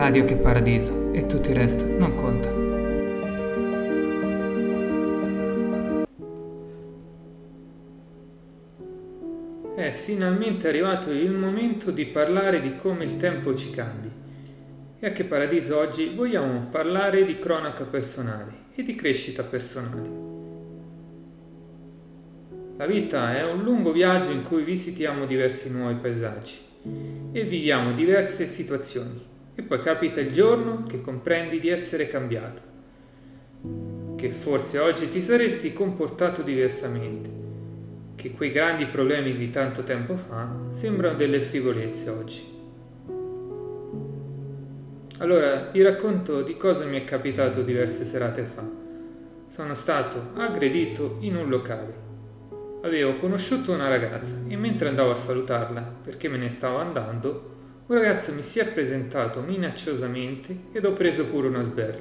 Radio che paradiso e tutto il resto non conta. È finalmente arrivato il momento di parlare di come il tempo ci cambi. E a che paradiso oggi vogliamo parlare di cronaca personale e di crescita personale. La vita è un lungo viaggio in cui visitiamo diversi nuovi paesaggi e viviamo diverse situazioni e poi capita il giorno che comprendi di essere cambiato, che forse oggi ti saresti comportato diversamente, che quei grandi problemi di tanto tempo fa sembrano delle frivolezze oggi. Allora vi racconto di cosa mi è capitato diverse serate fa. Sono stato aggredito in un locale Avevo conosciuto una ragazza e mentre andavo a salutarla perché me ne stavo andando, un ragazzo mi si è presentato minacciosamente ed ho preso pure una sberla,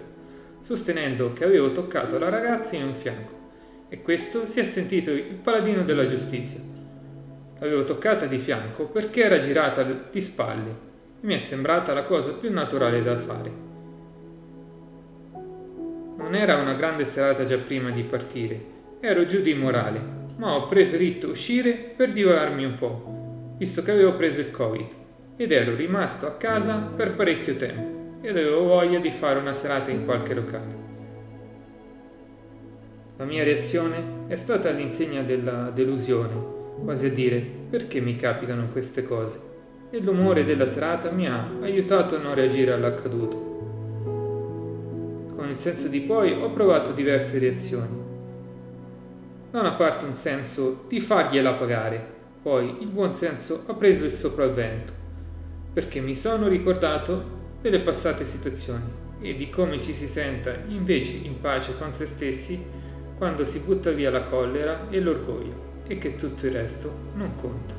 sostenendo che avevo toccato la ragazza in un fianco e questo si è sentito il paladino della giustizia. L'avevo toccata di fianco perché era girata di spalle e mi è sembrata la cosa più naturale da fare. Non era una grande serata già prima di partire, ero giù di morale ma ho preferito uscire per divagarmi un po', visto che avevo preso il Covid ed ero rimasto a casa per parecchio tempo ed avevo voglia di fare una serata in qualche locale. La mia reazione è stata all'insegna della delusione, quasi a dire perché mi capitano queste cose, e l'umore della serata mi ha aiutato a non reagire all'accaduto. Con il senso di poi ho provato diverse reazioni da una parte un senso di fargliela pagare, poi il buon senso ha preso il sopravvento, perché mi sono ricordato delle passate situazioni e di come ci si senta invece in pace con se stessi quando si butta via la collera e l'orgoglio e che tutto il resto non conta.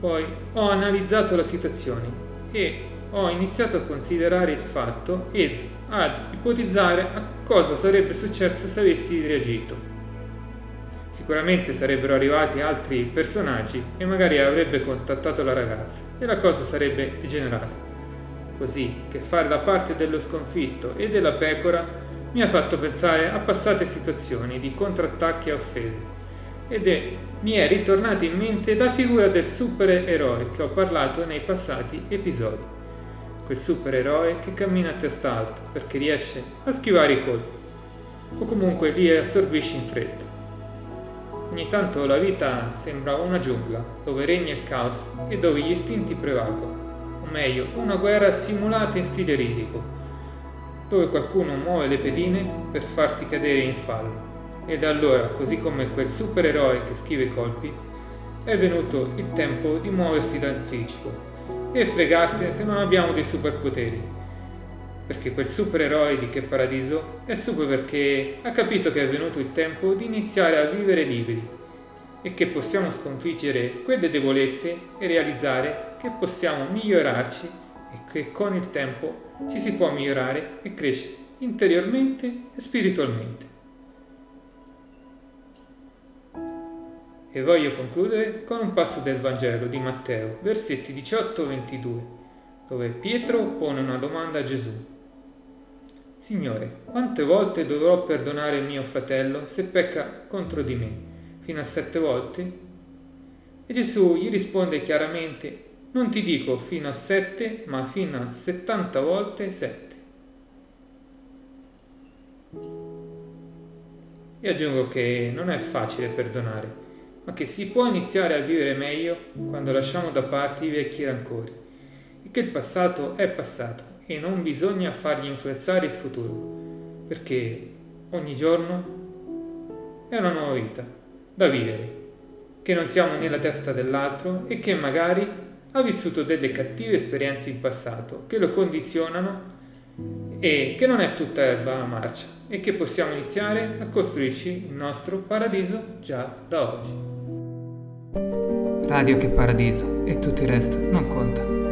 Poi ho analizzato la situazione e ho iniziato a considerare il fatto ed ad ipotizzare a cosa sarebbe successo se avessi reagito. Sicuramente sarebbero arrivati altri personaggi e magari avrebbe contattato la ragazza e la cosa sarebbe degenerata. Così che fare la parte dello sconfitto e della pecora mi ha fatto pensare a passate situazioni di contrattacchi e offese ed è, mi è ritornata in mente la figura del supereroe che ho parlato nei passati episodi quel supereroe che cammina a testa alta perché riesce a schivare i colpi, o comunque li assorbisce in fretta. Ogni tanto la vita sembra una giungla dove regna il caos e dove gli istinti prevalgono, o meglio, una guerra simulata in stile risico, dove qualcuno muove le pedine per farti cadere in fallo. Ed allora, così come quel supereroe che schiva i colpi, è venuto il tempo di muoversi d'anticipo e fregarsene se non abbiamo dei superpoteri. Perché quel supereroe di Che Paradiso è super perché ha capito che è venuto il tempo di iniziare a vivere liberi e che possiamo sconfiggere quelle debolezze e realizzare che possiamo migliorarci e che con il tempo ci si può migliorare e crescere interiormente e spiritualmente. E voglio concludere con un passo del Vangelo di Matteo, versetti 18-22, dove Pietro pone una domanda a Gesù. Signore, quante volte dovrò perdonare mio fratello se pecca contro di me? Fino a sette volte? E Gesù gli risponde chiaramente, non ti dico fino a sette, ma fino a settanta volte sette. E aggiungo che non è facile perdonare ma che si può iniziare a vivere meglio quando lasciamo da parte i vecchi rancori e che il passato è passato e non bisogna fargli influenzare il futuro, perché ogni giorno è una nuova vita da vivere, che non siamo nella testa dell'altro e che magari ha vissuto delle cattive esperienze in passato che lo condizionano e che non è tutta erba a marcia e che possiamo iniziare a costruirci il nostro paradiso già da oggi. Radio che paradiso e tutto il resto non conta.